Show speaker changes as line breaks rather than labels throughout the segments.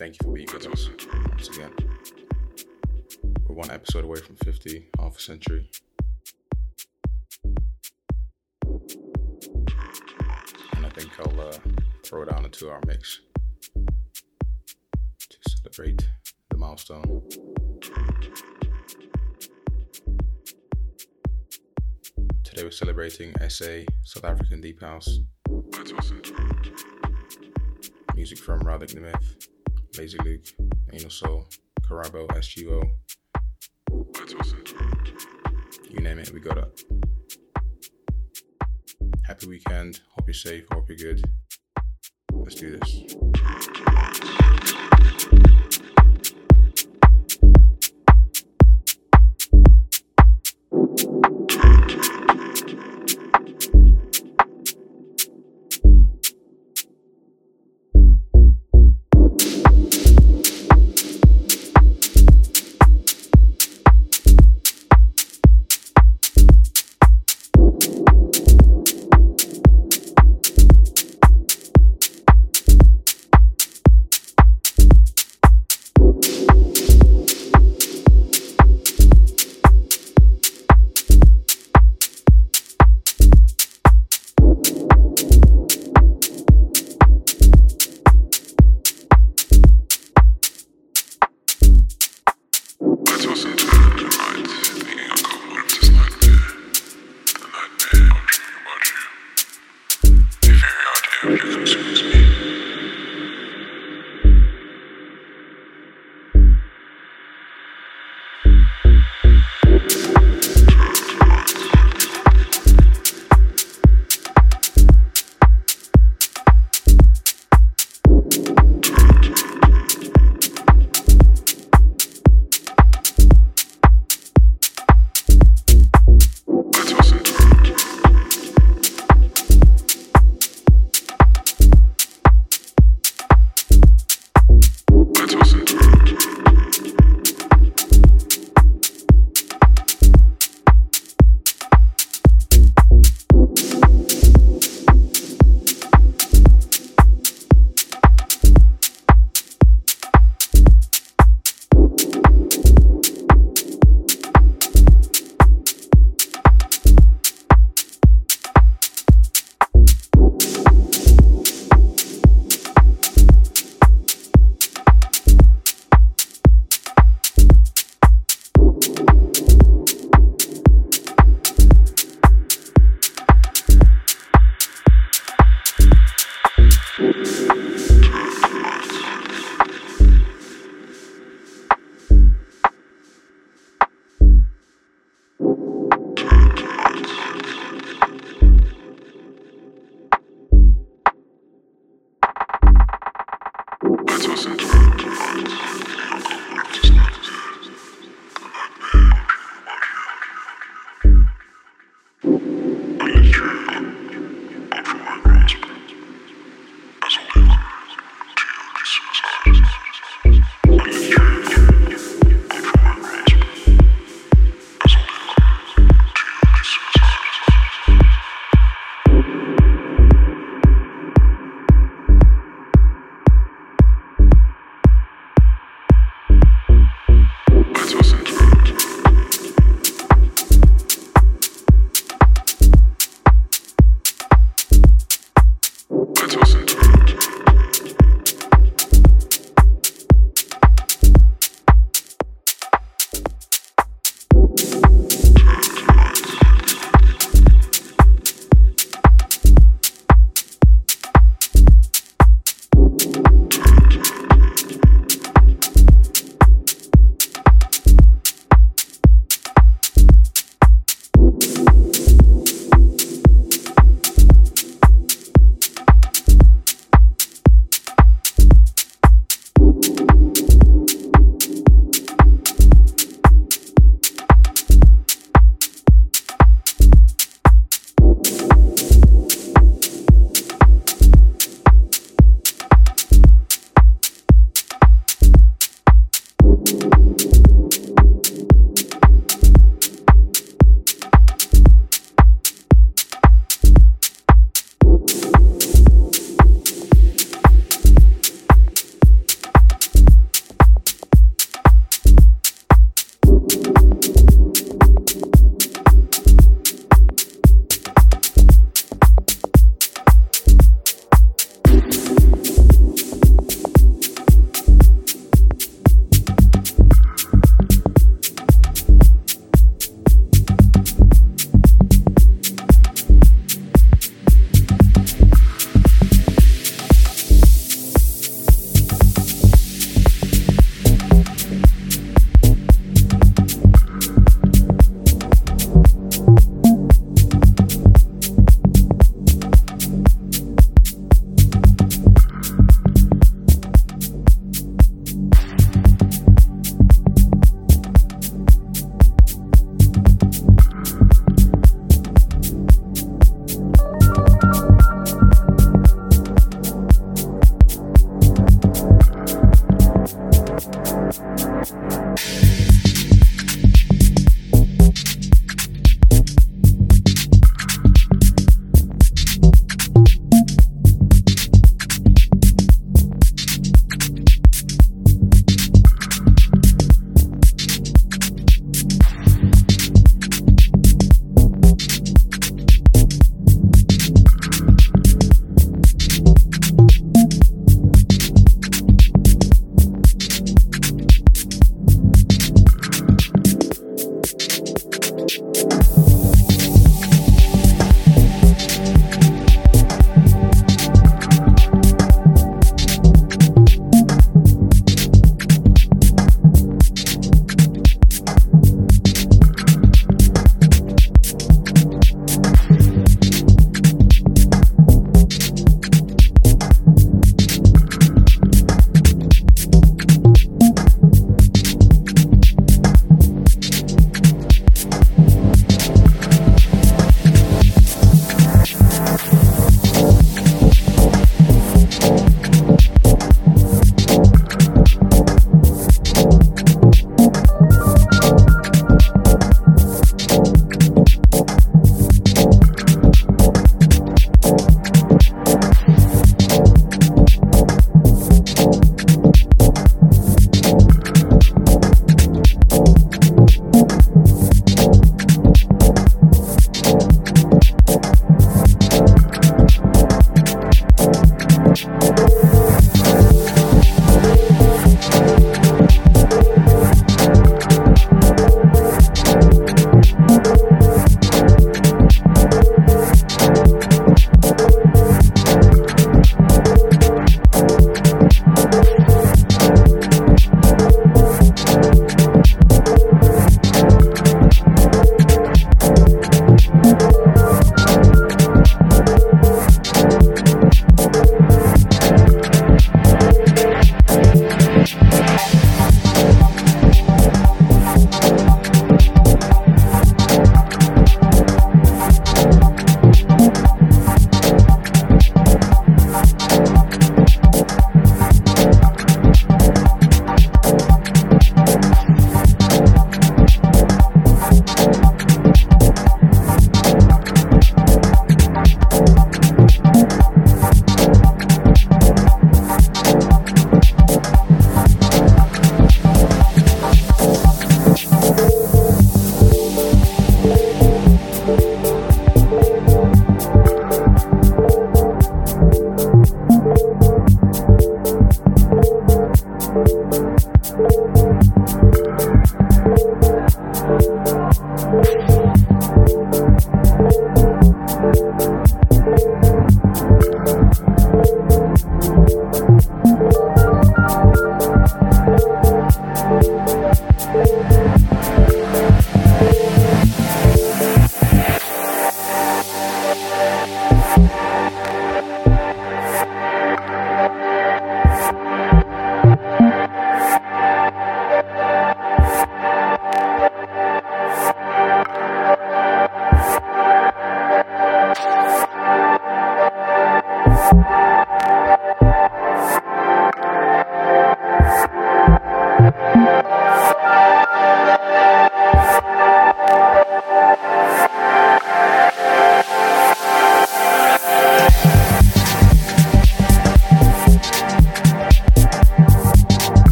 Thank you for being with us once again. We're one episode away from 50, half a century. And I think I'll uh, throw it down into our mix to celebrate the milestone. Today we're celebrating SA, South African Deep House. Music from Radek Nemeth, Lazy Luke, Anal Soul, Karabo, SGO. You name it, we got it. Happy weekend. Hope you're safe. Hope you're good. Let's do this.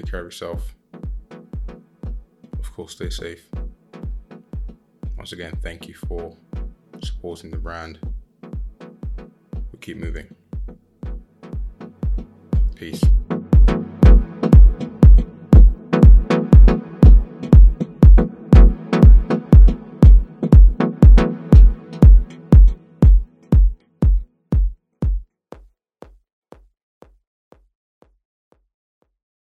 Take care of yourself. Of course, stay safe. Once again, thank you for supporting the brand. We keep moving. Peace.